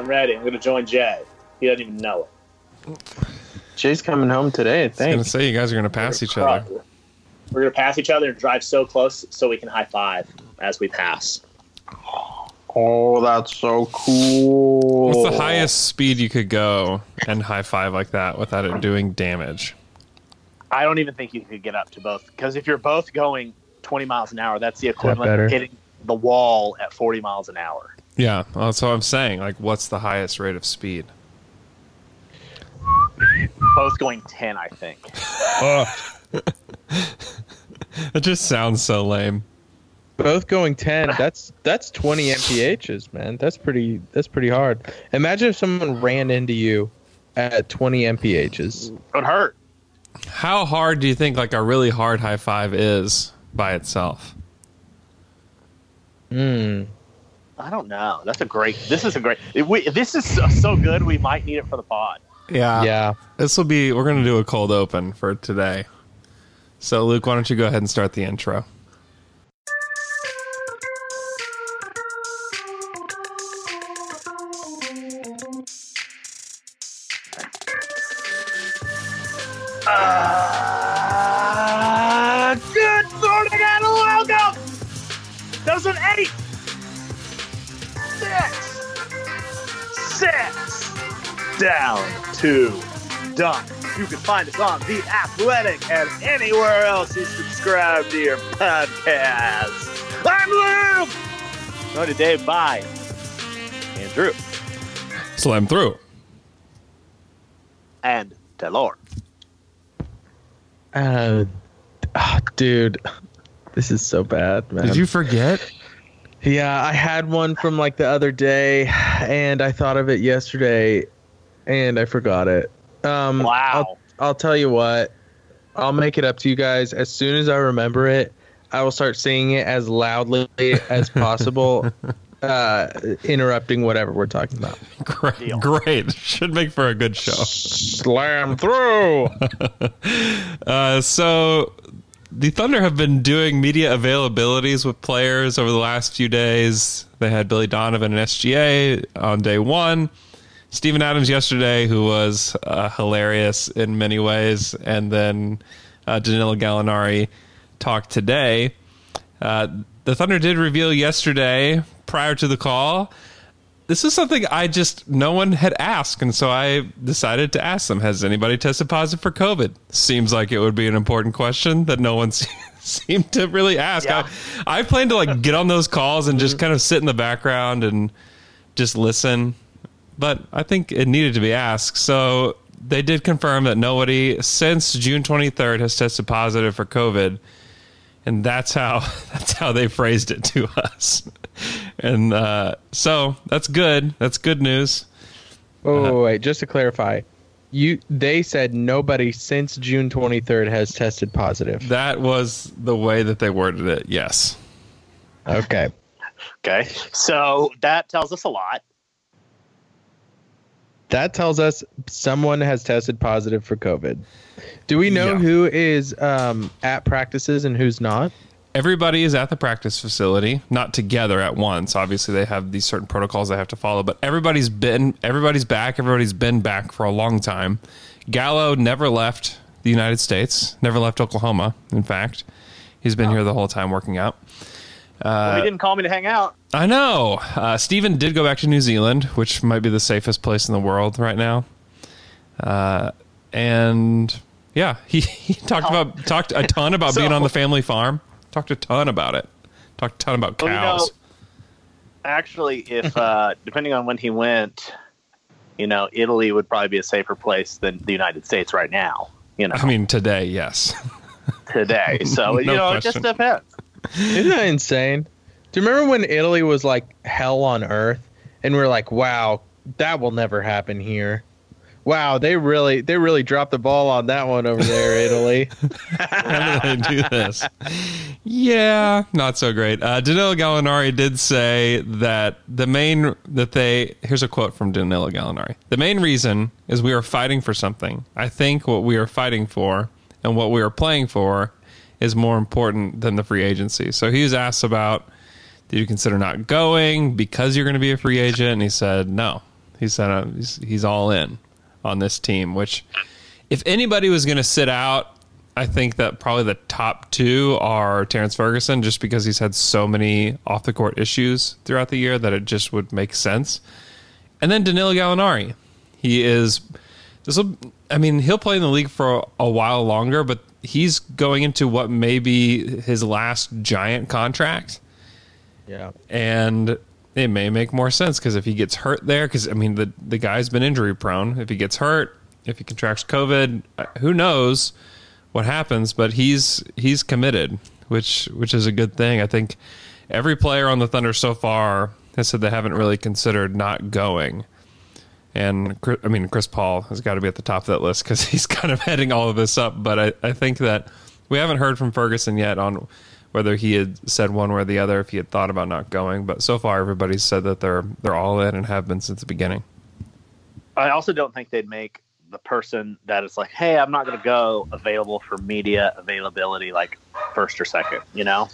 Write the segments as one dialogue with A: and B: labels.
A: I'm ready. I'm going to join Jay. He doesn't even know it.
B: Jay's coming home today. I
C: I was gonna say you guys are gonna pass each other.
A: We're going to pass each other and drive so close so we can high five as we pass.
B: Oh, that's so cool.
C: What's the highest speed you could go and high five like that without it doing damage?
A: I don't even think you could get up to both because if you're both going 20 miles an hour, that's the equivalent
B: better?
A: of hitting the wall at 40 miles an hour.
C: Yeah, well, that's what I'm saying. Like, what's the highest rate of speed?
A: Both going 10, I think.
C: It just sounds so lame.
B: Both going ten. That's that's twenty mphs, man. That's pretty. That's pretty hard. Imagine if someone ran into you at twenty mphs.
A: It would hurt.
C: How hard do you think like a really hard high five is by itself?
B: Hmm.
A: I don't know. That's a great. This is a great. If we, this is so, so good, we might need it for the pod.
C: Yeah.
B: Yeah.
C: This will be. We're gonna do a cold open for today. So, Luke, why don't you go ahead and start the intro?
A: Uh, down, two, done. You can find us on The Athletic and anywhere else you subscribe to your podcast. I'm Luke. Joined today by Andrew
C: Slam through.
A: and Taylor.
B: Uh, ah, dude, this is so bad, man.
C: Did you forget?
B: Yeah, I had one from like the other day, and I thought of it yesterday, and I forgot it. Um,
A: Wow.
B: I'll, I'll tell you what. I'll make it up to you guys as soon as I remember it. I will start singing it as loudly as possible, uh, interrupting whatever we're talking about.
C: Great.
A: Deal.
C: Great. Should make for a good show.
B: Slam through.
C: Uh, so the Thunder have been doing media availabilities with players over the last few days. They had Billy Donovan and SGA on day one. Steven Adams yesterday, who was uh, hilarious in many ways, and then uh, Danilo Gallinari talked today. Uh, the Thunder did reveal yesterday, prior to the call, this is something I just no one had asked, and so I decided to ask them: Has anybody tested positive for COVID? Seems like it would be an important question that no one seemed to really ask.
A: Yeah.
C: I, I plan to like get on those calls and just kind of sit in the background and just listen, but I think it needed to be asked. So they did confirm that nobody since June 23rd has tested positive for COVID and that's how that's how they phrased it to us and uh, so that's good that's good news
B: Oh, wait, just to clarify, you they said nobody since June 23rd has tested positive.
C: that was the way that they worded it yes
B: Okay.
A: Okay, so that tells us a lot.
B: That tells us someone has tested positive for COVID. Do we know
C: Yeah.
B: who is um, at practices and who's not?
C: everybody is at the practice facility not together at once obviously they have these certain protocols they have to follow but everybody's been everybody's back everybody's been back for a long time gallo never left the united states never left oklahoma in fact he's been here the whole time working out
A: well, he didn't call me to hang out.
C: I know. Uh, Steven did go back to New Zealand, which might be the safest place in the world right now. Uh, and yeah, he, he talked about talked a ton about being on the family farm. Talked a ton about it. Talked a ton about
A: Well, you know,
C: cows.
A: Actually, if uh, depending on when he went, you know, Italy would probably be a safer place than the United States right now. You know,
C: I mean, today, yes.
A: today. So you
C: No
A: know, it just
C: question.
A: depends.
B: Isn't that insane? Do you remember when Italy was like hell on earth and we're like, wow, that will never happen here. Wow, they really they really dropped the ball on that one over there, Italy.
C: How do they do this? Yeah, not so great. Uh, Danilo Gallinari did say that the main that they here's a quote from Danilo Gallinari. The main reason is we are fighting for something. I think what we are fighting for and what we are playing for is more important than the free agency. So he was asked about did you consider not going because you're going to be a free agent, and he said no. He said uh, he's, he's all in on this team. Which, if anybody was going to sit out, I think that probably the top two are Terrence Ferguson, just because he's had so many off the court issues throughout the year that it just would make sense. And then Danilo Gallinari. He is this will I mean, he'll play in the league for a while longer, but he's going into what may be his last giant contract.
B: Yeah.
C: And it may make more sense because if he gets hurt there, because I mean the the guy's been injury prone. If he gets hurt, if he contracts COVID, uh, who knows what happens? But he's he's committed, which which is a good thing. I think every player on the Thunder so far has said they haven't really considered not going. And I mean, Chris Paul has got to be at the top of that list because he's kind of heading all of this up. But I, I think that we haven't heard from Ferguson yet on whether he had said one way or the other if he had thought about not going. But so far, everybody's said that they're they're all in and have been since the beginning.
A: I also don't think they'd make the person that is like, "Hey, I'm not going to go," available for media availability, like first or second. You know,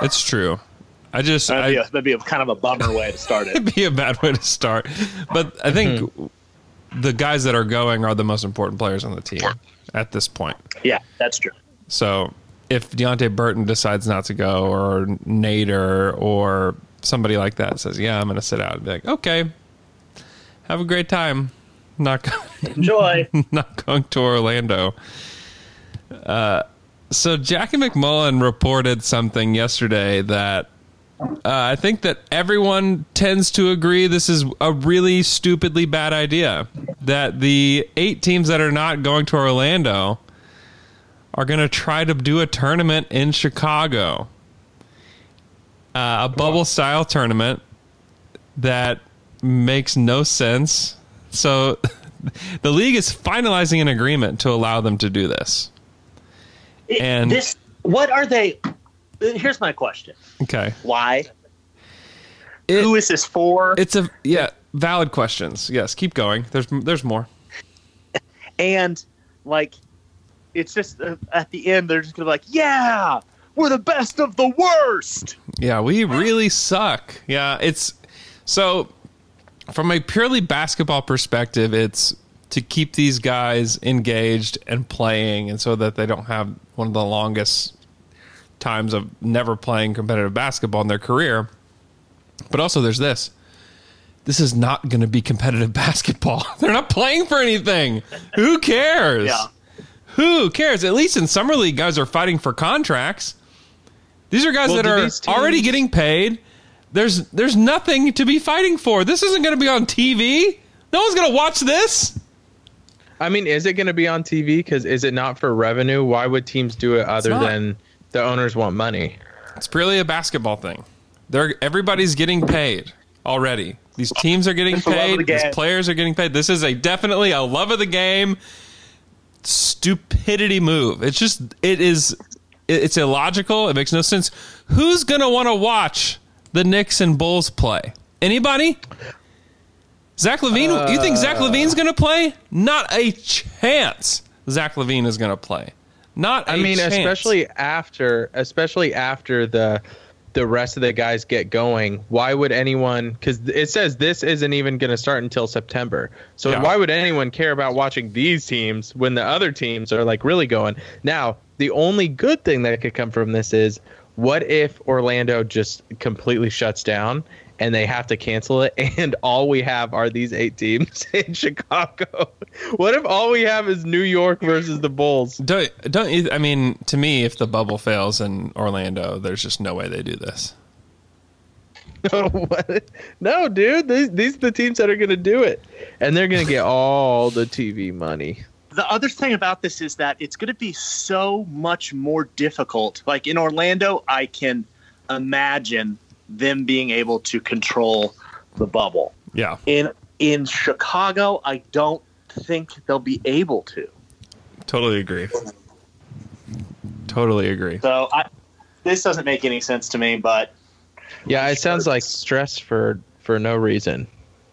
C: it's true. I just
A: that'd, I, be, a,
C: that'd
A: be a kind of a bummer way to start it.
C: it'd be a bad way to start, but I think mm-hmm. the guys that are going are the most important players on the team at this point.
A: Yeah, that's true.
C: So if Deonte Burton decides not to go, or Nader, or somebody like that says, "Yeah, I'm going to sit out," I'd be like, "Okay, have a great time." Not
A: going, enjoy.
C: not going to Orlando. Uh, so Jackie MacMullan reported something yesterday that uh, I think that everyone tends to agree this is a really stupidly bad idea. That the eight teams that are not going to Orlando are going to try to do a tournament in Chicago, uh, a bubble style tournament that makes no sense. So the league is finalizing an agreement to allow them to do this.
A: and this, what are they? Here's my question.
C: Okay.
A: Why? It, Who is this for?
C: It's a yeah, valid questions. Yes, keep going. There's there's more.
A: And like it's just uh, at the end they're just gonna be like, yeah, we're the best of the worst.
C: Yeah, we really suck. Yeah, it's so from a purely basketball perspective, it's to keep these guys engaged and playing, and so that they don't have one of the longest times of never playing competitive basketball in their career. But also, there's this. This is not going to be competitive basketball. They're not playing for anything. Who cares?
A: Yeah.
C: Who cares? At least in summer league, guys are fighting for contracts. These are guys well, that are teams... already getting paid. There's there's nothing to be fighting for. This isn't going to be on TV. No one's going to watch this.
B: I mean, is it going to be on TV? Because is it not for revenue? Why would teams do it other than the owners want money?
C: It's purely a basketball thing. They're everybody's getting paid already. These teams are getting paid. The these players are getting paid. This is a definitely a love of the game stupidity move. It's just it is it's illogical. It makes no sense. Who's gonna want to watch the Knicks and Bulls play? Anybody? Zach LaVine. Uh, you think Zach LaVine's gonna play? Not a chance. Zach LaVine is gonna play. Not. I
B: mean,
C: chance.
B: especially after, especially after the the rest of the guys get going, why would anyone? Because it says this isn't even going to start until September. So yeah. why would anyone care about watching these teams when the other teams are like really going? Now, the only good thing that could come from this is what if Orlando just completely shuts down and they have to cancel it and all we have are these eight teams in Chicago. What if all we have is New York versus the Bulls?
C: Don't don't you, I mean to me if the bubble fails in Orlando there's just no way they do this.
B: No, what? No, dude, these these are the teams that are going to do it and they're going to get all the TV money.
A: The other thing about this is that it's going to be so much more difficult. Like in Orlando, I can imagine them being able to control the bubble.
C: Yeah.
A: In in Chicago, I don't think they'll be able to.
C: Totally agree. Totally agree.
A: So I, this doesn't make any sense to me, but
B: yeah, it sounds like stress for for no reason.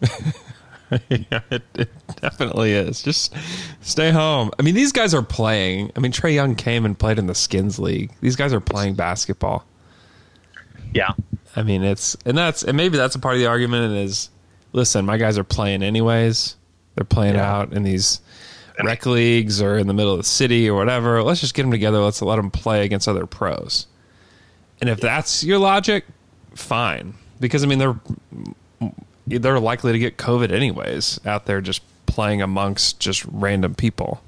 C: yeah, it, it, definitely is. Just stay home. I mean, these guys are playing. I mean, Trae Young came and played in the Skins League. These guys are playing basketball.
A: Yeah.
C: I mean, it's and that's and maybe that's a part of the argument is listen, my guys are playing anyways. They're playing
B: Yeah.
C: out in these rec leagues or in the middle of the city or whatever. Let's just get them together. Let's let them play against other pros. And if that's your logic, fine. Because I mean, they're they're likely to get COVID anyways out there just playing amongst just random people.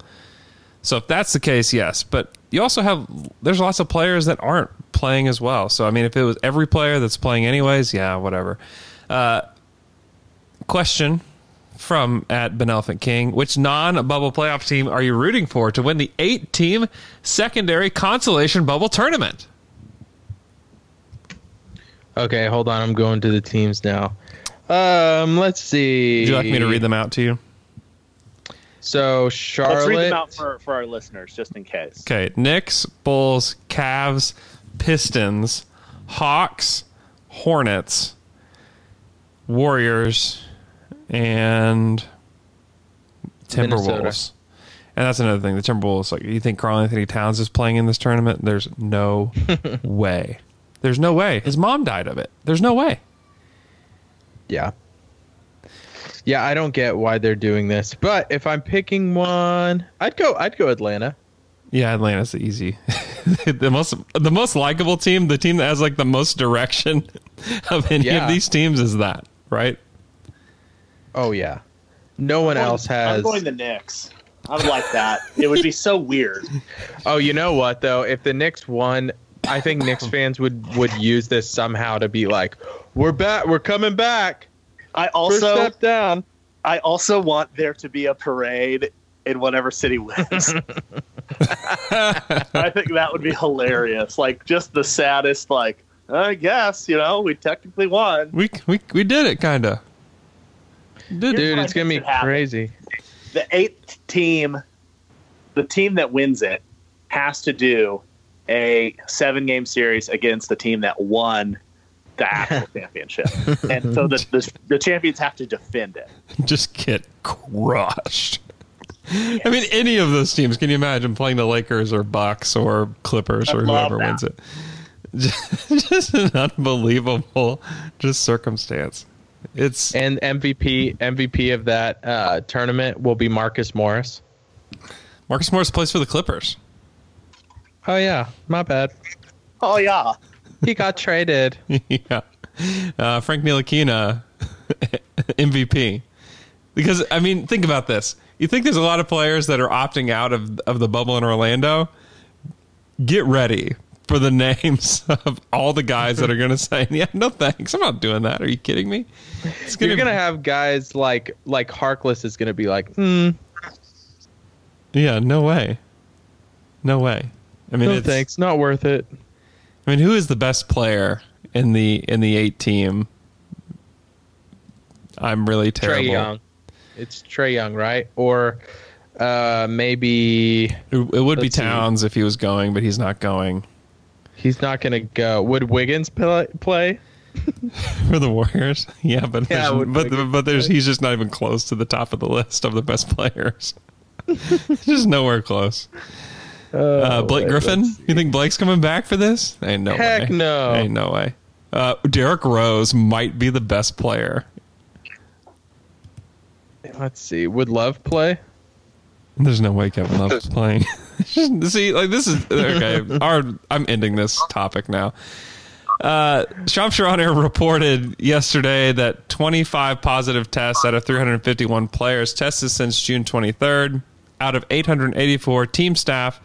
C: So if that's the case, yes. But you also have there's lots of players that aren't playing as well. So I mean, if it was every player that's playing anyways, yeah, whatever. Uh, question from at Benelphant King: Which non-bubble playoff team are you rooting for to win the eight-team secondary consolation bubble tournament?
B: Okay, hold on. I'm going to the teams now. Um, let's see.
C: Would you like me to read them out to you?
B: So Charlotte.
A: Let's read them out for, for our listeners, just in case.
C: Okay, Knicks, Bulls, Cavs, Pistons, Hawks, Hornets, Warriors, and Timberwolves.
B: Minnesota.
C: And that's another thing. The Timberwolves, like, you think Karl-Anthony Towns is playing in this tournament? There's no way. There's no way. His mom died of it. There's no way.
B: Yeah. Yeah, I don't get why they're doing this, but if I'm picking one, I'd go. I'd go Atlanta.
C: Yeah, Atlanta's the easy, the most the most likable team, the team that has like the most direction of any
B: Yeah.
C: of these teams is that right?
B: Oh yeah. No one else has.
A: I'm going the Knicks. I would like that. it would be so weird.
B: Oh, you know what though? If the Knicks won, I think Knicks fans would would use this somehow to be like, "We're back. We're coming back.
A: I
B: First
A: also
B: step down."
A: I also want there to be a parade in whatever city wins. I think that would be hilarious. Like just the saddest. Like I guess you know we technically won.
C: We we we did it, kind of. Did
A: Here's
B: Dude, it's gonna be
A: think should happen.
B: crazy.
A: The eighth team, the team that wins it, has to do a seven game series against the team that won the actual championship, and so the, the the champions have to defend it.
C: just get crushed. I mean, any of those teams. Can you imagine playing the Lakers or Bucks or Clippers or
A: I'd love
C: whoever
A: that.
C: wins it? Just, just an unbelievable, just circumstance. It's
B: And MVP MVP of that uh, tournament will be Marcus Morris.
C: Marcus Morris plays for the Clippers.
B: Oh yeah, my bad.
A: Oh yeah,
B: He got traded.
C: yeah. Uh, Frank Ntilikina, MVP. Because I mean, think about this. You think there's a lot of players that are opting out of of the bubble in Orlando? Get ready for the names of all the guys that are going to say, "Yeah, no thanks. I'm not doing that. Are you kidding me?" It's
B: You're gonna have guys like like Harkless is gonna be like, hmm,
C: Yeah, no way. No way. I mean,
B: no thanks, not worth it.
C: I mean, who is the best player in the in the eight team? I'm really terrible.
B: Trae Young. It's Trae Young, right? Or uh, maybe
C: It, it would be
B: Let's see.
C: Towns if he was going, but he's not going
B: he's not gonna go. Would Wiggins play?
C: for the Warriors. Yeah, but
B: Yeah,
C: there's, but but there's he's just not even close to the top of the list of the best players. just nowhere close. Uh, Blake Griffin. You think Blake's coming back for this? Ain't no
B: Heck
C: way.
B: no.
C: Ain't no way. Uh, Derrick Rose might be the best player.
B: Let's see. Would Love play?
C: There's no way Kevin Love's playing. See, like this is okay. Our, I'm ending this topic now. Uh, Charania reported yesterday that 25 positive tests out of 351 players tested since June 23rd. Out of 884 team staff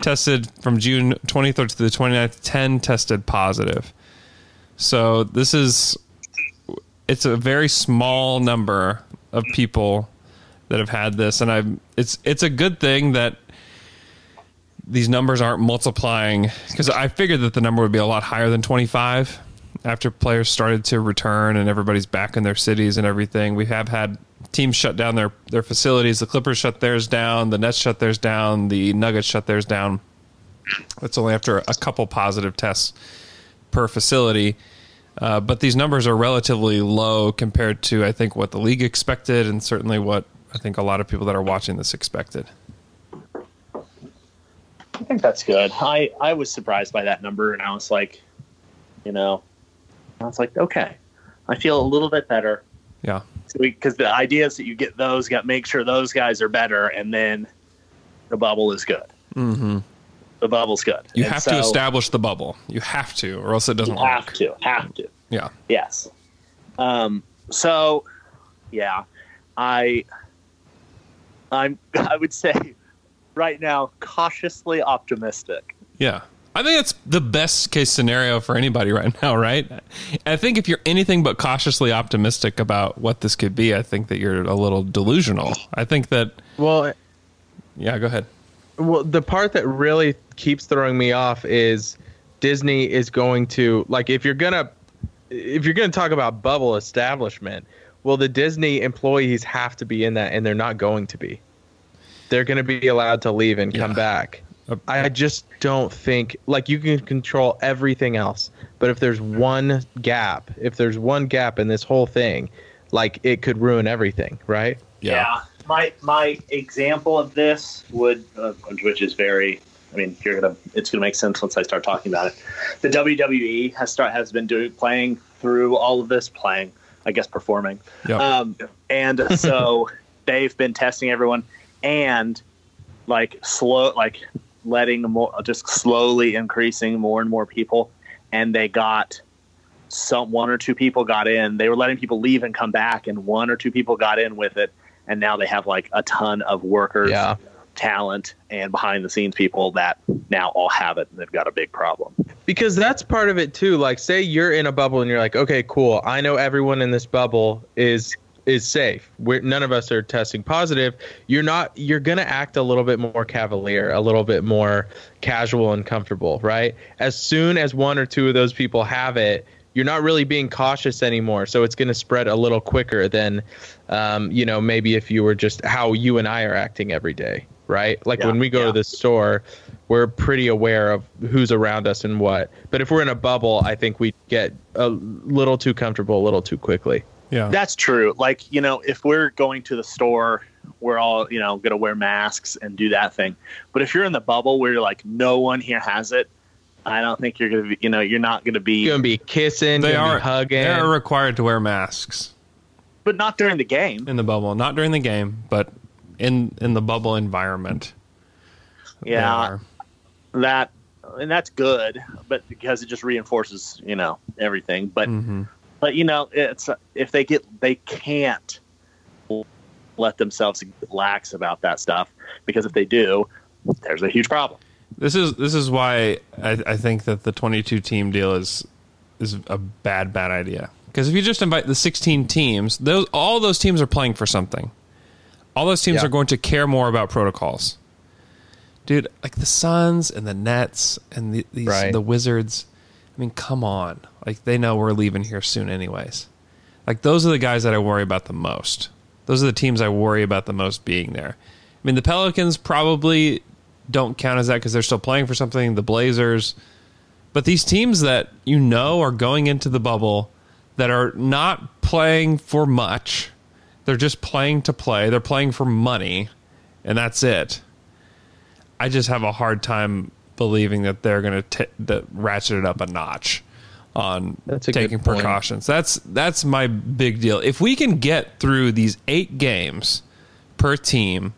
C: tested from June 23rd to the 29th, 10 tested positive. So this is it's a very small number of people that have had this, and I it's it's a good thing that these numbers aren't multiplying because I figured that the number would be a lot higher than 25 after players started to return and everybody's back in their cities and everything. We have had teams shut down their their facilities. The Clippers shut theirs down. The Nets shut theirs down. The Nuggets shut theirs down. It's only after a couple positive tests per facility. Uh, but these numbers are relatively low compared to, I think, what the league expected, and certainly what I think a lot of people that are watching this expected.
A: I think that's good. I I was surprised by that number, and I was like, you know, I was like, okay, I feel a little bit better.
C: Yeah.
A: Because the idea is that you get those, got make sure those guys are better, and then the bubble is good.
C: Mm-hmm.
A: The bubble's good.
C: You
A: And
C: have
A: so
C: to establish the bubble. You have to, or else it doesn't
A: You have
C: work.
A: to. Have to.
C: Yeah.
A: Yes. Um, so, yeah, I, I'm, I would say, right now, cautiously optimistic.
C: Yeah. I think that's the best case scenario for anybody right now, right? I think if you're anything but cautiously optimistic about what this could be, I think that you're a little delusional. I think that,
B: Well,
C: yeah, go ahead.
B: well, the part that really keeps throwing me off is Disney is going to like if you're gonna if you're gonna talk about bubble establishment, well, the Disney employees have to be in that, and they're not going to be. They're going to be allowed to leave and come
C: Yeah.
B: back. I just don't think like you can control everything else, but if there's one gap, if there's one gap in this whole thing, like it could ruin everything, right? Yeah.
A: My my example of this would, uh, which is very. I mean, you're gonna. It's gonna make sense once I start talking about it. The WWE has start has been doing playing through all of this, playing, I guess, performing.
C: Yep.
A: Um, and so they've been testing everyone and like slow, like letting more, just slowly increasing more and more people. And they got some one or two people got in. They were letting people leave and come back, and one or two people got in with it. And now they have like a ton of workers,
B: Yeah.
A: talent, and behind the scenes people that now all have it, and they've got a big problem.
B: Because that's part of it too. Like say you're in a bubble and you're like, okay, cool. I know everyone in this bubble is is safe. We're, none of us are testing positive. You're not. You're gonna act a little bit more cavalier, a little bit more casual and comfortable, right? As soon as one or two of those people have it, you're not really being cautious anymore. So it's gonna spread a little quicker than, um, you know, maybe if you were just how you and I are acting every day, right? Like
A: Yeah,
B: when we go
A: yeah.
B: to the store, we're pretty aware of who's around us and what. But if we're in a bubble, I think we get a little too comfortable a little too quickly.
C: Yeah.
A: That's true. Like, you know, if we're going to the store, we're all, you know, going to wear masks and do that thing. But if you're in the bubble where you're like, no one here has it, I don't think you're going to be, you know, you're not going to be,
B: You're gonna be kissing,
C: They are
B: be hugging.
C: They are required to wear masks
A: but not during the game.
C: in the bubble, not during the game, but in in the bubble environment.
A: Yeah. That, and that's good, but because it just reinforces, you know, everything. But,
C: Mhm.
A: But, you know, it's, if they get, they can't let themselves get lax about that stuff because if they do, there's a huge problem.
C: This is this is why I, I think that the 22 team deal is is a bad bad idea. Because if you just invite the 16 teams, those all those teams are playing for something. All those teams
B: Yeah.
C: are going to care more about protocols. Dude, like the Suns and the Nets and the, these
B: Right.
C: the Wizards. I mean, come on. Like they know we're leaving here soon anyways. Like those are the guys that I worry about the most. Those are the teams I worry about the most being there. I mean, the Pelicans probably don't count as that because they're still playing for something. The Blazers, but these teams that you know are going into the bubble that are not playing for much, they're just playing to play. They're playing for money, and that's it. I just have a hard time believing that they're going to that ratchet it up a notch on taking precautions. That's that's my big deal. If we can get through these eight games per team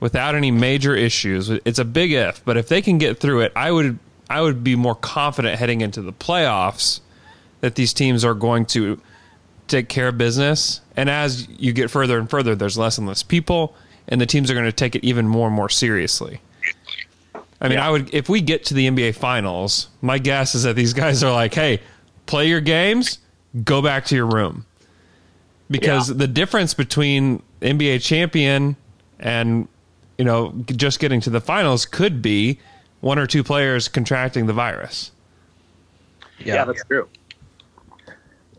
C: without any major issues, it's a big if. But if they can get through it, I would I would be more confident heading into the playoffs that these teams are going to take care of business. And as you get further and further, there's less and less people, and the teams are going to take it even more and more seriously. I mean, I would if we get to the NBA finals, my guess is that these guys are like, "Hey, play your games, go back to your room." Because
A: Yeah.
C: the difference between NBA champion and you know, just getting to the finals could be one or two players contracting the virus.
A: Yeah, that's true.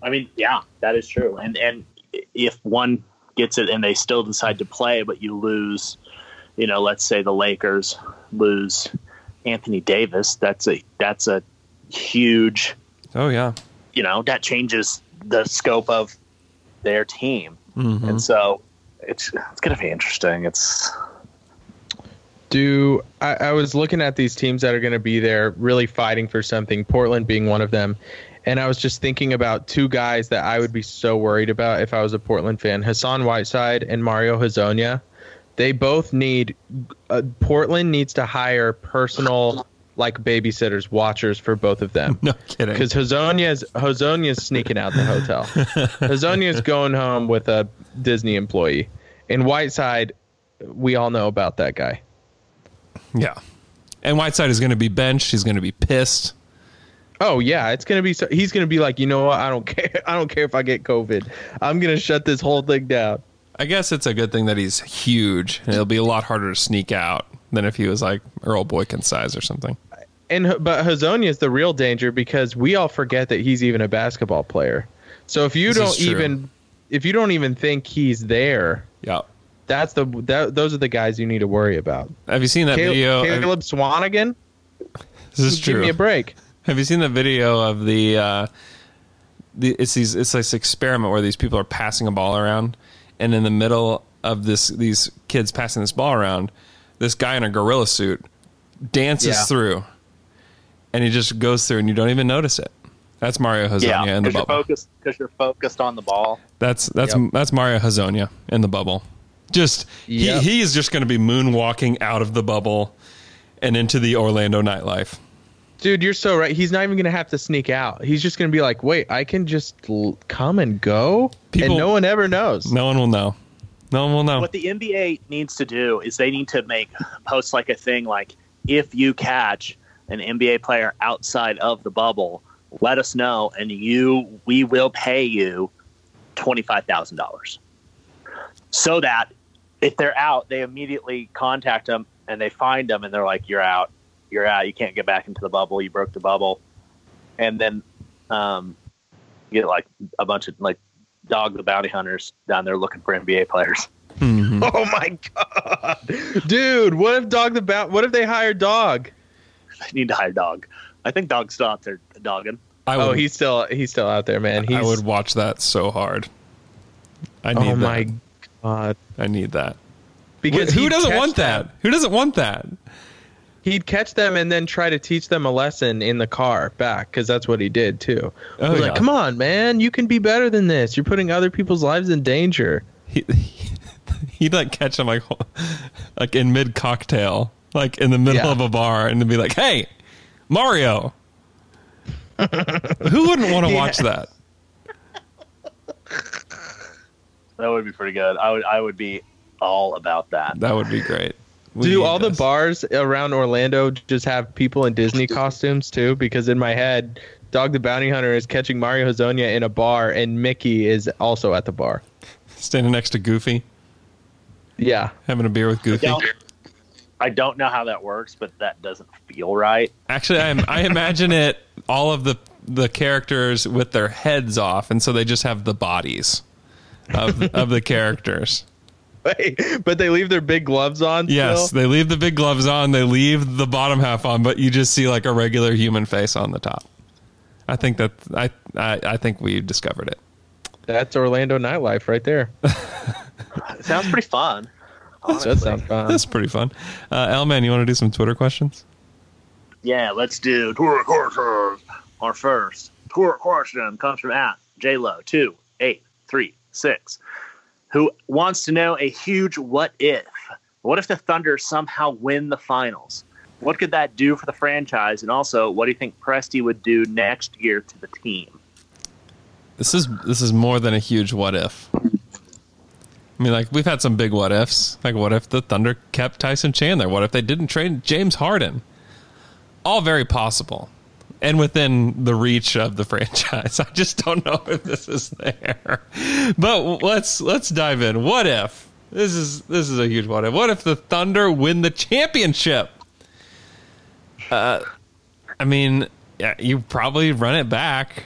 A: I mean, yeah, that is true. And and if one gets it and they still decide to play, but you lose, you know, let's say the Lakers lose Anthony Davis, that's a that's a huge,
C: Oh yeah.
A: you know, that changes the scope of their team.
C: Mhm.
A: And so it's it's gonna be interesting. It's
B: Do I, I was looking at these teams that are going to be there, really fighting for something. Portland being one of them, and I was just thinking about two guys that I would be so worried about if I was a Portland fan: Hassan Whiteside and Mario Hezonja. They both need. Uh, Portland needs to hire personal like babysitters, watchers for both of them.
C: No kidding.
B: Because Hezonja's Hezonja's sneaking out the hotel. Hezonja's going home with a Disney employee. And Whiteside, we all know about that guy.
C: Yeah. And Whiteside is going to be benched. He's going to be pissed.
B: Oh yeah, it's gonna be. So, he's gonna be like, you know what? I don't care. I don't care if I get COVID. I'm gonna shut this whole thing down.
C: I guess it's a good thing that he's huge. It'll be a lot harder to sneak out than if he was like Earl Boykin size or something.
B: And but Hezonja is the real danger because we all forget that he's even a basketball player. So if you
C: This
B: don't even if you don't even think he's there,
C: Yeah.
B: that's the that, those are the guys you need to worry about.
C: Have you seen that
B: Caleb,
C: video?
B: Caleb Swanigan,
C: this is
B: give
C: true.
B: Give me a break.
C: Have you seen the video of the uh the it's these it's this experiment where these people are passing a ball around and in the middle of this these kids passing this ball around, this guy in a gorilla suit dances
B: Yeah.
C: through and he just goes through and you don't even notice it. That's Mario Hezonja
A: Yeah,
C: in the bubble.
A: focused because you're focused on the ball.
C: That's that's
B: Yep.
C: that's Mario Hezonja in the bubble. Just
B: Yep.
C: he he is just going to be moonwalking out of the bubble and into the Orlando nightlife.
B: Dude, you're so right. He's not even gonna have to sneak out. He's just gonna be like, wait, I can just l- come and go,
C: People-
B: and no one ever knows.
C: No one will know. No one will know.
A: What the NBA needs to do is they need to make post like a thing like if you catch an NBA player outside of the bubble, let us know and you we will pay you twenty five thousand dollars. So that if they're out, they immediately contact them and they find them and they're like, You're out. You're out. You can't get back into the bubble. You broke the bubble. And then um, you get like a bunch of like dog the bounty hunters down there looking for NBA players.
C: Mhm.
B: Oh my god, dude! What if dog the bat? What if they hired dog?
A: I need to hire dog. I think dog stopped there dogging.
C: I would,
B: Oh, he's still he's still out there, man. He's,
C: I would watch that so hard. I need
B: Oh
C: that.
B: my god!
C: I need that.
B: Because
C: who doesn't
B: catch
C: want
B: them.
C: that? Who doesn't want that?
B: He'd catch them and then try to teach them a lesson in the car back, because that's what he did too.
C: Oh,
B: He was
C: yeah.
B: like, "Come on, man! You can be better than this. You're putting other people's lives in danger."
C: He, he'd like catch him like like in mid cocktail, like in the middle
B: Yeah.
C: of a bar, and then be like, "Hey, Mario." Who wouldn't want to
B: Yeah.
C: watch that?
A: That would be pretty good. I would I would be all about that.
C: That would be great. We
B: Do
C: need
B: all the bars around Orlando just have people in Disney costumes too? Because in my head, Dog the Bounty Hunter is catching Mario Hezonja in a bar, and Mickey is also at the bar.
C: standing next to Goofy,
B: Yeah,
C: having a beer with Goofy?
A: Don't- I don't know how that works, but that doesn't feel right.
C: Actually, I, I imagine it all of the the characters with their heads off, and so they just have the bodies of of the characters.
B: But they leave their big gloves on.
C: Yes,
B: still?
C: they leave the big gloves on, they leave the bottom half on, but you just see like a regular human face on the top. I think that I I, I think we discovered it.
B: that's Orlando nightlife right there.
A: Sounds pretty fun.
B: That sounds fun.
C: That's pretty fun. Uh, Elman, you want to do some Twitter questions?
A: Yeah, let's do tour questions. Our first tour question comes from at JLo two eight three six, who wants to know a huge what if. What if the Thunder somehow win the finals? What could that do for the franchise? And also, what do you think Presti would do next year to the team?
C: This is this is more than a huge what if. I mean, like we've had some big what ifs. Like, what if the Thunder kept Tyson Chandler? What if they didn't trade James Harden? All very possible, and within the reach of the franchise. I just don't know if this is there. But let's let's dive in. What if this is this is a huge what if? What if the Thunder win the championship? Uh, I mean, yeah, you probably run it back,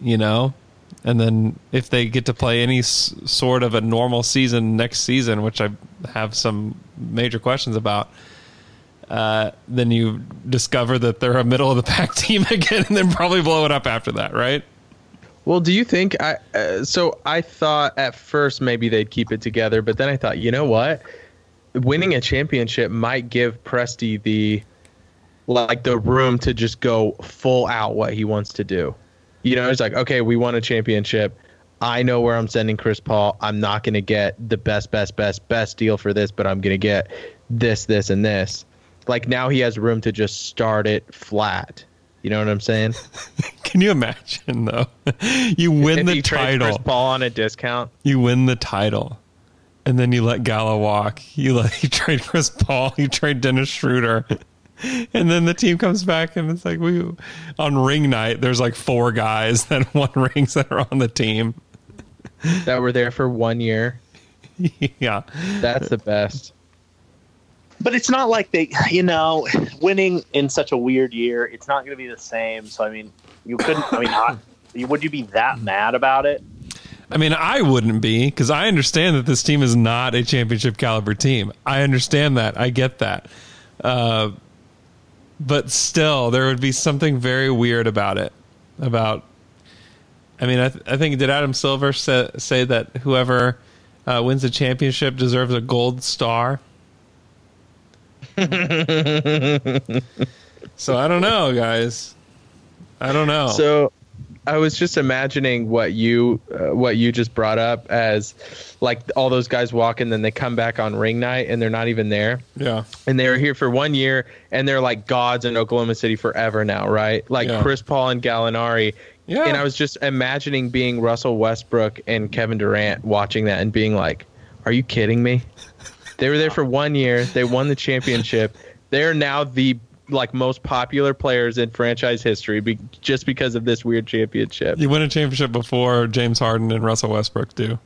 C: you know, and then if they get to play any s- sort of a normal season next season, which I have some major questions about, uh, then you discover that they're a middle of the pack team again, and then probably blow it up after that, right?
B: Well, do you think I? Uh, so I thought at first maybe they'd keep it together, but then I thought, you know what? Winning a championship might give Presti the like the room to just go full out what he wants to do. You know, it's like, okay, we won a championship. I know where I'm sending Chris Paul. I'm not going to get the best, best, best, best deal for this, but I'm going to get this, this, and this. Like now he has room to just start it flat. You know what I'm saying?
C: Can you imagine though? you win
B: if
C: the title.
B: Chris Paul on a discount.
C: You win the title. And then you let Gallo walk. You let you trade Chris Paul. You trade Dennis Schroeder. And then the team comes back and it's like we on ring night. There's like four guys that won rings that are on the team.
B: that were there for one year.
C: yeah,
B: That's the best.
A: But it's not like they, you know, winning in such a weird year. It's not going to be the same. So I mean, you couldn't. I mean, not, would you be that mad about it?
C: I mean, I wouldn't be because I understand that this team is not a championship caliber team. I understand that. I get that. Uh, but still, there would be something very weird about it. About, I mean, I, th- I think did Adam Silver say, say that whoever uh, wins the championship deserves a gold star? so I don't know, guys. I don't know.
B: So I was just imagining what you uh, what you just brought up as like all those guys walk and then they come back on ring night and they're not even there
C: yeah,
B: and they were here for one year and they're like gods in Oklahoma City forever now, right? Like
C: Yeah.
B: Chris Paul and Gallinari.
C: Yeah.
B: And I was just imagining being Russell Westbrook and Kevin Durant watching that and being like, "Are you kidding me?" They were there for one year. They won the championship. They're now the like most popular players in franchise history be- just because of this weird championship.
C: you win a championship before James Harden and Russell Westbrook do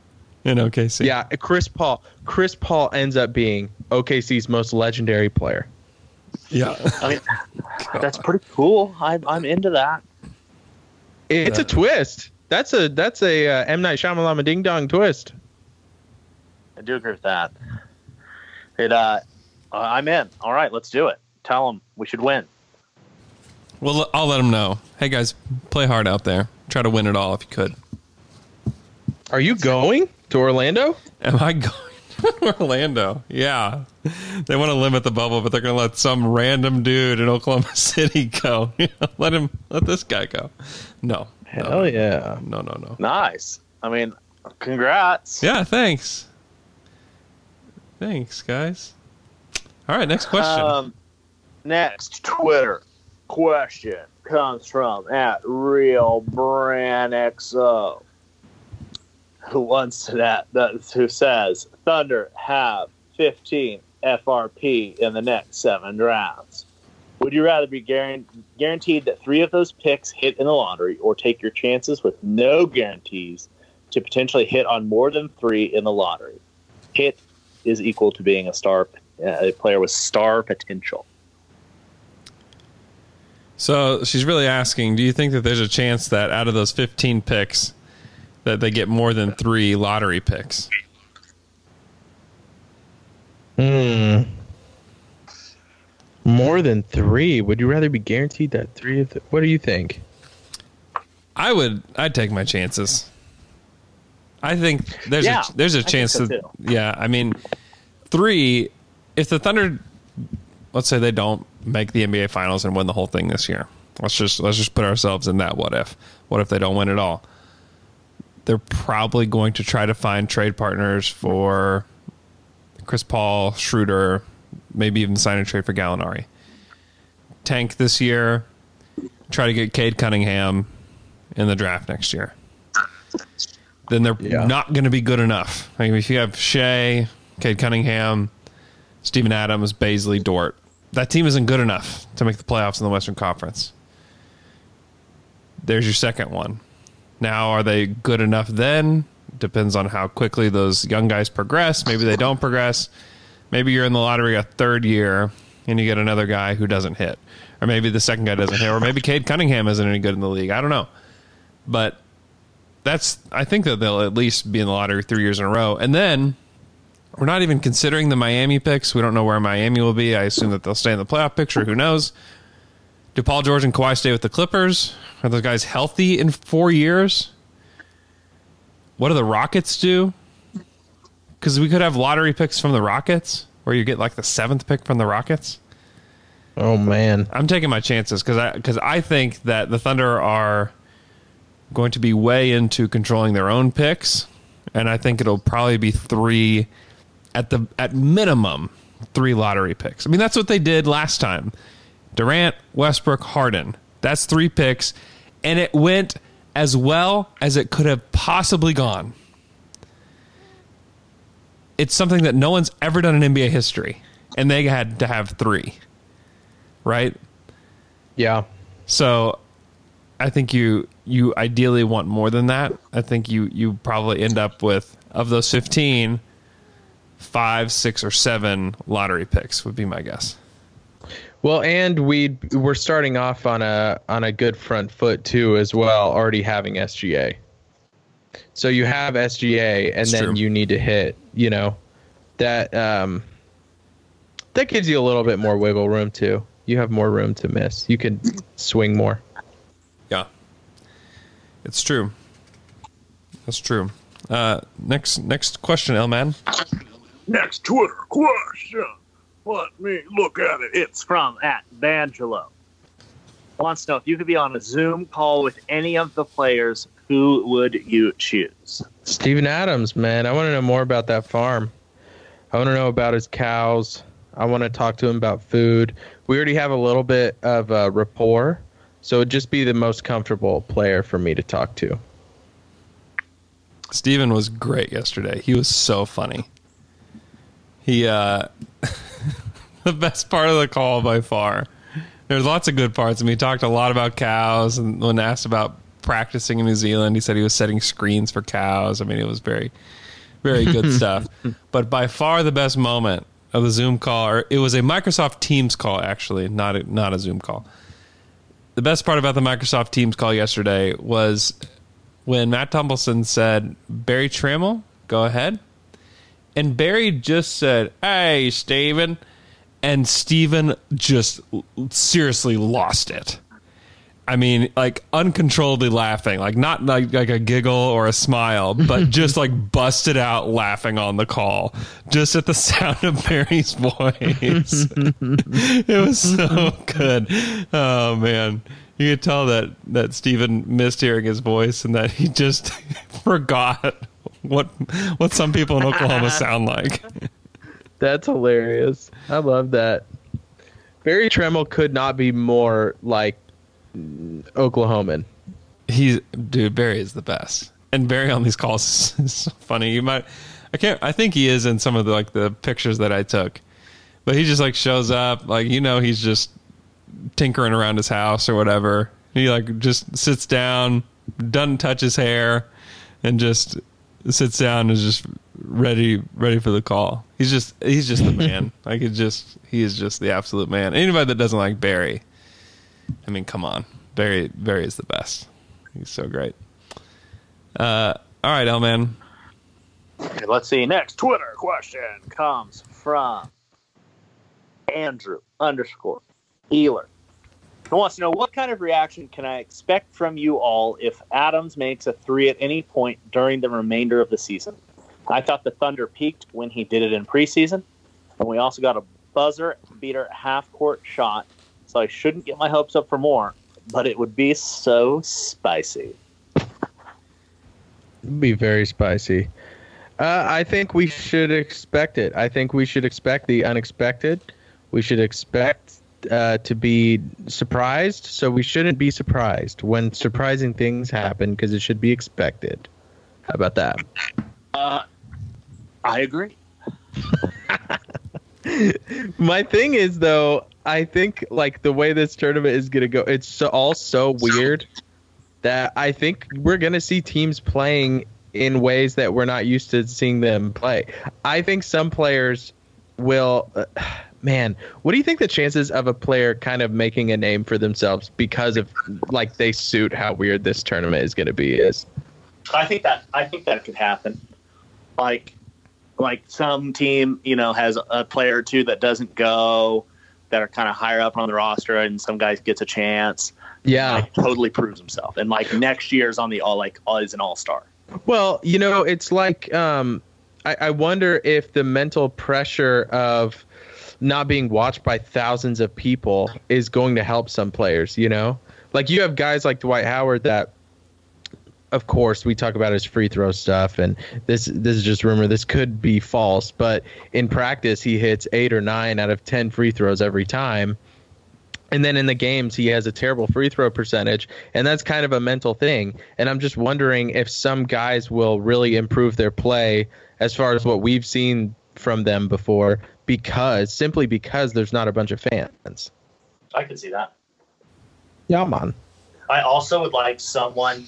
C: in OKC.
B: Yeah, Chris Paul. Chris Paul ends up being OKC's most legendary player.
C: yeah.
A: I mean, that's pretty cool. I'm I'm into that.
B: It's
C: Yeah.
B: a twist. That's a that's a uh, M Night Shyamalan ding dong twist.
A: I do agree with that. It. Uh, I'm in. All right, let's do it. Tell them we should win.
C: Well, I'll let them know. Hey guys, play hard out there. Try to win it all if you could.
B: Are you going to Orlando?
C: Am I going to Orlando? Yeah. They want to limit the bubble, but they're going to let some random dude in Oklahoma City go. let him. Let this guy go. No.
B: Hell yeah!
C: No. No. No.
A: Nice. I mean, congrats.
C: Yeah. Thanks. Thanks, guys. All right. Next question.
A: Um, next Twitter question comes from at real XO, who wants to that, that who says Thunder have 15 FRP in the next seven rounds. Would you rather be guaranteed that three of those picks hit in the lottery, or take your chances with no guarantees to potentially hit on more than three in the lottery? Hit is equal to being a star, uh, a player with star potential.
C: So she's really asking, do you think that there's a chance that out of those 15 picks that they get more than 3 lottery picks?
B: Hmm. More than three. Would you rather be guaranteed that three of the, What do you think?
C: I would I'd take my chances. I think there's
A: Yeah,
C: a there's a
A: I
C: chance
A: so
C: that
A: too.
C: yeah, I mean 3 if the Thunder let's say they don't make the NBA finals and win the whole thing this year. Let's just let's just put ourselves in that what if. What if they don't win at all? They're probably going to try to find trade partners for Chris Paul, Schroeder, maybe even sign a trade for Gallinari. Tank this year, try to get Cade Cunningham in the draft next year. Then they're
B: Yeah.
C: not going to be good enough. I mean, if you have Shai, Cade Cunningham, Steven Adams, Bazley, Dort, that team isn't good enough to make the playoffs in the Western Conference. There's your second one. Now, are they good enough then? Depends on how quickly those young guys progress. Maybe they don't progress. Maybe you're in the lottery a third year and you get another guy who doesn't hit. Or maybe the second guy doesn't hit. Or maybe Cade Cunningham isn't any good in the league. I don't know. But that's, I think that they'll at least be in the lottery three years in a row. And then we're not even considering the Miami picks. We don't know where Miami will be. I assume that they'll stay in the playoff picture. Who knows? Do Paul George and Kawhi stay with the Clippers? Are those guys healthy in four years? What do the Rockets do? Because we could have lottery picks from the Rockets, where you get like the seventh pick from the Rockets.
B: Oh man.
C: I'm taking my chances because I because I think that the Thunder are going to be way into controlling their own picks, and I think it'll probably be three at the at minimum three lottery picks. I mean, that's what they did last time. Durant, Westbrook, Harden. That's three picks, and it went as well as it could have possibly gone. It's something that no one's ever done in NBA history, and they had to have three, right?
B: Yeah.
C: So I think you you ideally want more than that. I think you you probably end up with of those 15 five, six, or seven lottery picks would be my guess.
B: Well, and we we're starting off on a on a good front foot too, as well. Already having SGA, so you have SGA, and
C: It's
B: then
C: true.
B: you need to hit. You know, that um, that gives you a little bit more wiggle room too. You have more room to miss. You can swing more.
C: Yeah, it's true. That's true. Uh, next next question, L man.
A: Next Twitter question. Let me look at it. It's from at Bangelo. Wants to know if you could be on a Zoom call with any of the players, who would you choose?
B: Steven Adams, man, I want to know more about that farm. I want to know about his cows. I want to talk to him about food. We already have a little bit of uh, rapport, so it'd just be the most comfortable player for me to talk to.
C: Steven was great yesterday. He was so funny. He uh the best part of the call by far. There's lots of good parts. I mean, he talked a lot about cows and when asked about practicing in New Zealand, he said he was setting screens for cows. I mean, it was very very good stuff. But by far the best moment of the Zoom call, or it was a Microsoft Teams call actually, not a, not a Zoom call. The best part about the Microsoft Teams call yesterday was when Matt Tumbleson said, Berry Tramel, go ahead. And Berry just said, Hey, Steven. And Steven just seriously lost it. I mean, like uncontrollably laughing, like not like, like a giggle or a smile, but just like busted out laughing on the call, just at the sound of Berry's voice. it was so good. Oh man, you could tell that that Steven missed hearing his voice and that he just forgot what what some people in Oklahoma sound like.
B: That's hilarious. I love that. Berry Tramel could not be more like Oklahoman.
C: He's dude, Berry is the best, and Berry on these calls is so funny. You might, I can't, I think he is in some of the like the pictures that I took, but he just like shows up, like you know, he's just tinkering around his house or whatever. He like just sits down, doesn't touch his hair, and just sits down and is just ready ready for the call. He's just he's just the man. like it just he is just the absolute man. Anybody that doesn't like Berry, I mean, come on. Berry Berry is the best. He's so great. Uh all right, L man.
A: Okay, let's see. Next Twitter question comes from Andrew underscore Ealer. He wants to know what kind of reaction can I expect from you all if Adams makes a three at any point during the remainder of the season? I thought the Thunder peaked when he did it in preseason, and we also got a buzzer beater half court shot, so I shouldn't get my hopes up for more, but it would be so spicy.
B: It'd be very spicy. Uh, I think we should expect it. I think we should expect the unexpected. We should expect uh, to be surprised, so we shouldn't be surprised when surprising things happen because it should be expected. How about that?
A: Uh, I agree.
B: My thing is though, I think like the way this tournament is gonna go, it's so, all so weird that I think we're gonna see teams playing in ways that we're not used to seeing them play. I think some players will. Uh, man, what do you think the chances of a player kind of making a name for themselves because of like they suit how weird this tournament is gonna be? Is
A: I think that I think that could happen. Like like some team, you know, has a player or two that doesn't go that are kind of higher up on the roster and some guy gets a chance.
B: yeah.
A: Like totally proves himself. And like next year's on the all like all is an all star.
B: Well, you know, it's like um, I, I wonder if the mental pressure of not being watched by thousands of people is going to help some players. You know, like you have guys like Dwight Howard that of course, we talk about his free throw stuff, and this this is just rumor. This could be false, but in practice, he hits eight or nine out of ten free throws every time. And then in the games, he has a terrible free throw percentage, and that's kind of a mental thing. And I'm just wondering if some guys will really improve their play as far as what we've seen from them before, because simply because there's not a bunch of fans.
A: I can see that.
B: Yeah, man.
A: I also would like someone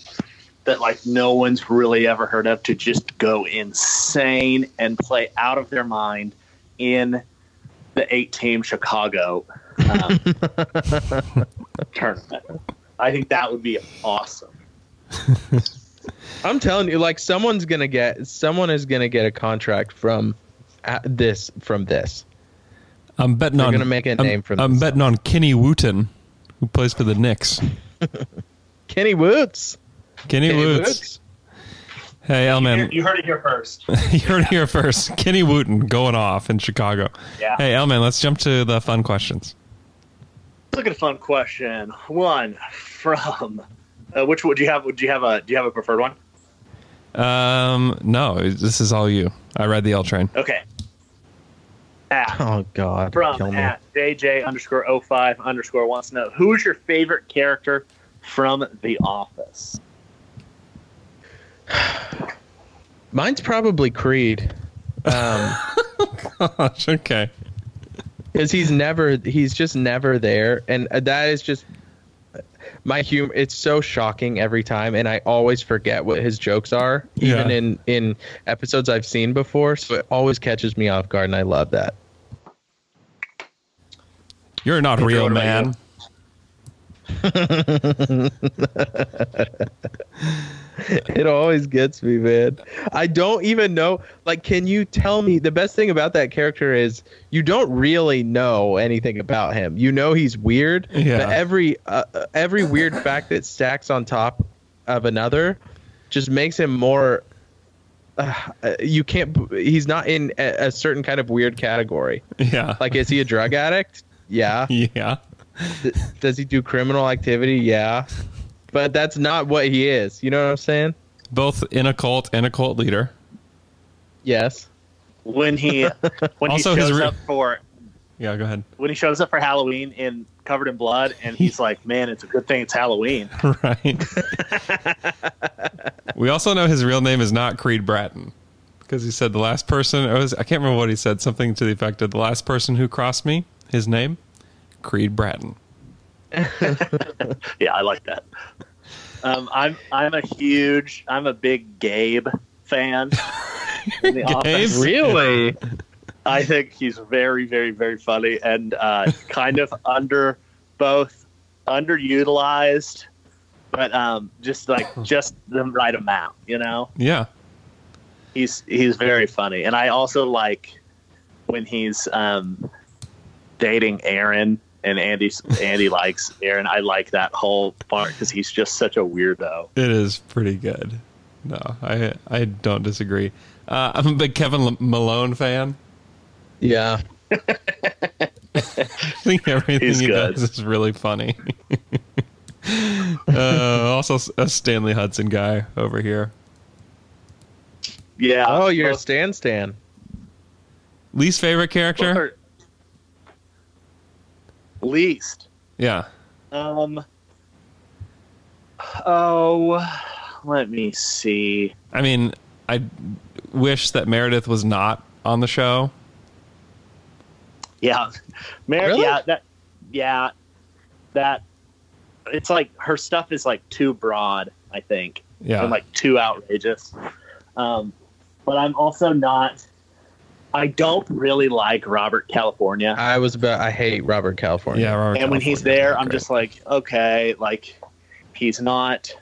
A: that like no one's really ever heard of to just go insane and play out of their mind in the eight team Chicago um, tournament. I think that would be awesome.
B: I'm telling you, like someone's gonna get someone is gonna get a contract from uh, this from this.
C: I'm betting
B: They're
C: on
B: gonna make a
C: I'm-
B: name for
C: I'm
B: themselves.
C: betting on Kenny Wooten, who plays for the Knicks.
B: Kenny Woods.
C: Kenny,
B: Kenny
C: Woods. Hey, Elman,
A: You heard it here first.
C: you heard it here first. Kenny Wooten going off in Chicago.
A: Yeah.
C: Hey, Elman, let's jump to the fun questions.
A: Look at a fun question. One from uh, which would you have? Would you have a? Do you have a preferred one?
C: Um, no, this is all you. I read the L train.
A: Okay. At,
B: Oh God.
A: from
B: kill me.
A: at JJ underscore 05 underscore wants to know who is your favorite character from The Office?
B: Mine's probably Creed. Um,
C: Gosh, okay.
B: because he's never he's just never there and that is just my humor it's so shocking every time and i always forget what his jokes are even
C: Yeah.
B: in in episodes i've seen before so it always catches me off guard and i love that
C: You're not real, man.
B: it always gets me man. I don't even know like can you tell me the best thing about that character is you don't really know anything about him. You know he's weird
C: Yeah.
B: but every uh, uh, every weird fact that stacks on top of another just makes him more uh, uh, you can't he's not in a, a certain kind of weird category.
C: Yeah.
B: like is he a drug addict? Yeah.
C: Yeah.
B: Th- does he do criminal activity? Yeah but that's not what he is you know what i'm saying
C: Both in a cult and a cult leader.
B: yes
A: When he when
C: Also,
A: he shows
C: re-
A: up for
C: Yeah, go ahead.
A: when he shows up for Halloween in covered in blood and he's like, "Man, it's a good thing it's Halloween."
C: right. we also know his real name is not Creed Bratton because he said the last person. It was I can't remember what he said. Something to the effect of the last person who crossed me. His name, Creed Bratton.
A: Yeah, I like that. Um, I'm I'm a huge I'm a big Gabe fan. in the office.
B: really
A: I think he's very, very, very funny and uh, kind of under both underutilized, but um, just like just the right amount. You know,
C: Yeah.
A: he's he's very funny, and I also like when he's um, dating Erin. And Andy's Andy likes Erin. I like that whole part because he's just such a weirdo.
C: It is pretty good. No, I I don't disagree. Uh, I'm a big Kevin Malone fan.
B: yeah
C: I think everything
A: He's
C: he
A: good.
C: does is really funny. uh, also, a Stanley Hudson guy over here.
A: Yeah.
B: oh you're a stan stan
C: Least favorite character?
A: both are- Least.
C: Yeah.
A: Um. Oh, let me see.
C: I mean, I wish that Meredith was not on the show.
A: Yeah, Mar-
B: Really?
A: Yeah, that. Yeah, that. It's like her stuff is like too broad. I think.
C: Yeah.
A: And like too outrageous. Um, but I'm also not. I don't really like Robert California.
B: i was about i hate robert california
C: yeah. Robert
A: and when he's there, I'm just like, okay, like he's not.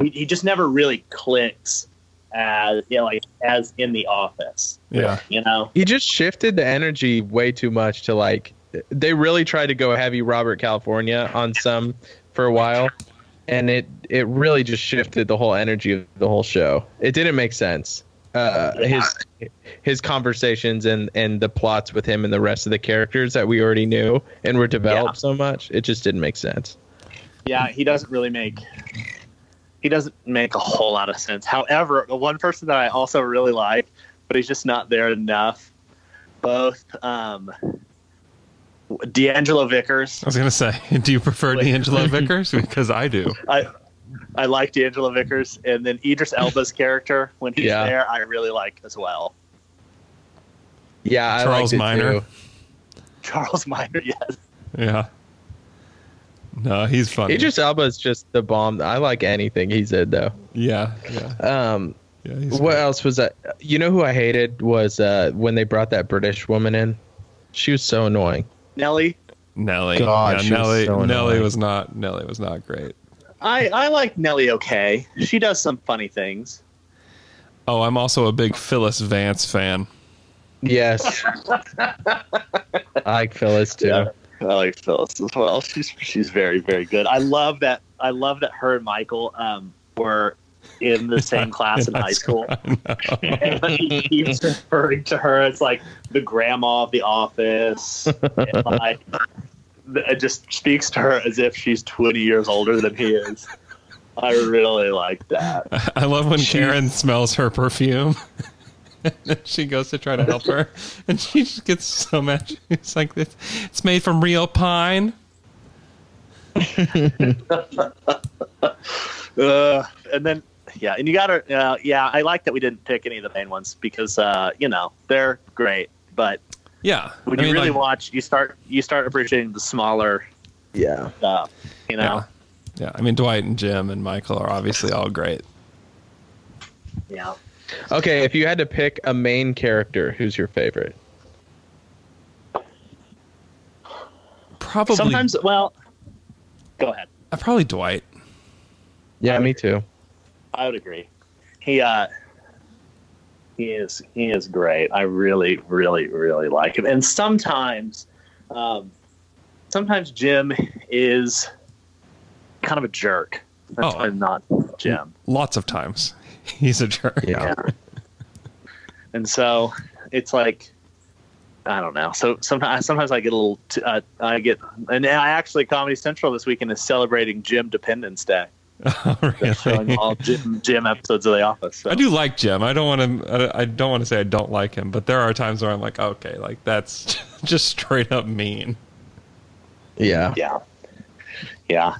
A: He, he just never really clicks as you know, like as in the office.
C: Yeah.
A: You know.
B: he just shifted the energy way too much to like they really tried to go heavy robert california on some for a while and it it really just shifted the whole energy of the whole show it didn't make sense uh his his conversations and and the plots with him and the rest of the characters that we already knew and were developed so much it just didn't make sense
A: Yeah, he doesn't really make he doesn't make a whole lot of sense. However, the one person that I also really like, but he's just not there enough. Both um, DeAngelo Vickers.
C: I was gonna say, do you prefer
A: Wait.
C: DeAngelo Vickers? Because I do.
A: I I like DeAngelo Vickers, and then Idris Elba's character when he's
B: Yeah.
A: there, I really like as well.
B: Yeah, I
C: Charles
B: liked it
C: Miner.
B: too.
A: Charles Miner, yes.
C: Yeah. No, he's funny.
B: Idris Elba is just the bomb. I like anything he said though.
C: yeah, yeah,
B: Um,
C: yeah.
B: What
C: great.
B: else was that? You know who I hated was uh, when they brought that British woman in. She was so annoying.
A: Nellie.
C: Nellie.
B: God,
C: yeah,
B: she was
C: Nellie.
B: so Nellie
C: was not. Nellie was not great.
A: I I like Nellie okay. She does some funny things.
C: Oh, I'm also a big Phyllis Vance fan.
B: Yes, I like Phyllis too.
A: Yeah. I like Phyllis as well. She's she's very very good. I love that. I love that her and Michael um, were in the same class in high school.
C: I
A: and he keeps referring to her as like the grandma of the office. And like, it just speaks to her as if she's 20 years older than he is. I really like that.
C: I love when
B: She-
C: Karen smells her perfume. and she goes to try to help her, and she just gets so mad. It's like this. it's made from real pine.
A: Uh, and then, yeah, and you got to, uh, yeah, I like that we didn't pick any of the main ones because, uh, you know, they're great. But
C: Yeah,
A: when
C: I
A: you
C: mean,
A: really
C: like,
A: watch, you start you start appreciating the smaller
B: Yeah.
A: stuff. You know,
C: yeah, yeah. I mean, Dwight and Jim and Michael are obviously all great.
A: yeah.
B: Okay, if you had to pick a main character, who's your favorite?
C: Probably,
A: Sometimes, well, go ahead.
C: uh, probably Dwight.
B: Yeah, me too.
A: I would agree. He uh he is he is great. I really, really, really like him. And sometimes um sometimes Jim is kind of a jerk. That's
C: Oh.
A: why I'm not Jim.
C: Lots of times, he's a jerk.
B: Yeah.
A: And so it's like I don't know. So sometimes sometimes I get a little t- uh, I get and I actually Comedy Central this weekend is celebrating Jim Dependence Day.
C: Oh,
A: They're showing
C: really?
A: all Jim, Jim episodes of The Office. So.
C: I do like Jim. I don't want to. I don't want to say I don't like him, but there are times where I'm like, okay, like that's just straight up mean.
B: Yeah.
A: Yeah. Yeah.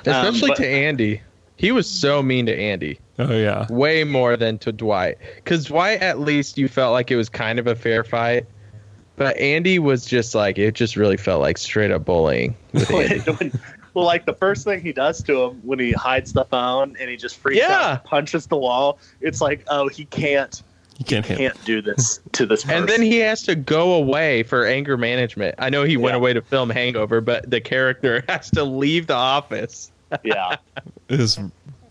B: Especially um,
A: but-
B: to Andy. He was so mean to Andy.
C: Oh yeah,
B: Way more than to Dwight. Because Dwight, at least, you felt like it was kind of a fair fight. But Andy was just like, it just really felt like straight up bullying with Andy.
A: When- well, like the first thing he does to him when he hides the phone and he just freaks
B: Yeah.
A: out, and punches the wall. It's like, oh, he can't,
C: He can't hit.
A: can't do this to this person.
B: And then he has to go away for anger management. I know he went away to film Hangover, but the character has to leave the office.
A: yeah,
C: It is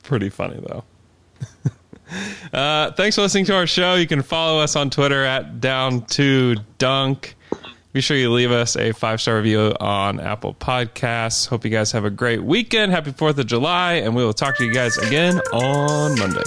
C: pretty funny though. uh, thanks for listening to our show. You can follow us on Twitter at Down to Dunk. Be sure you leave us a five star review on Apple Podcasts. Hope you guys have a great weekend. Happy Fourth of July, and we will talk to you guys again on Monday.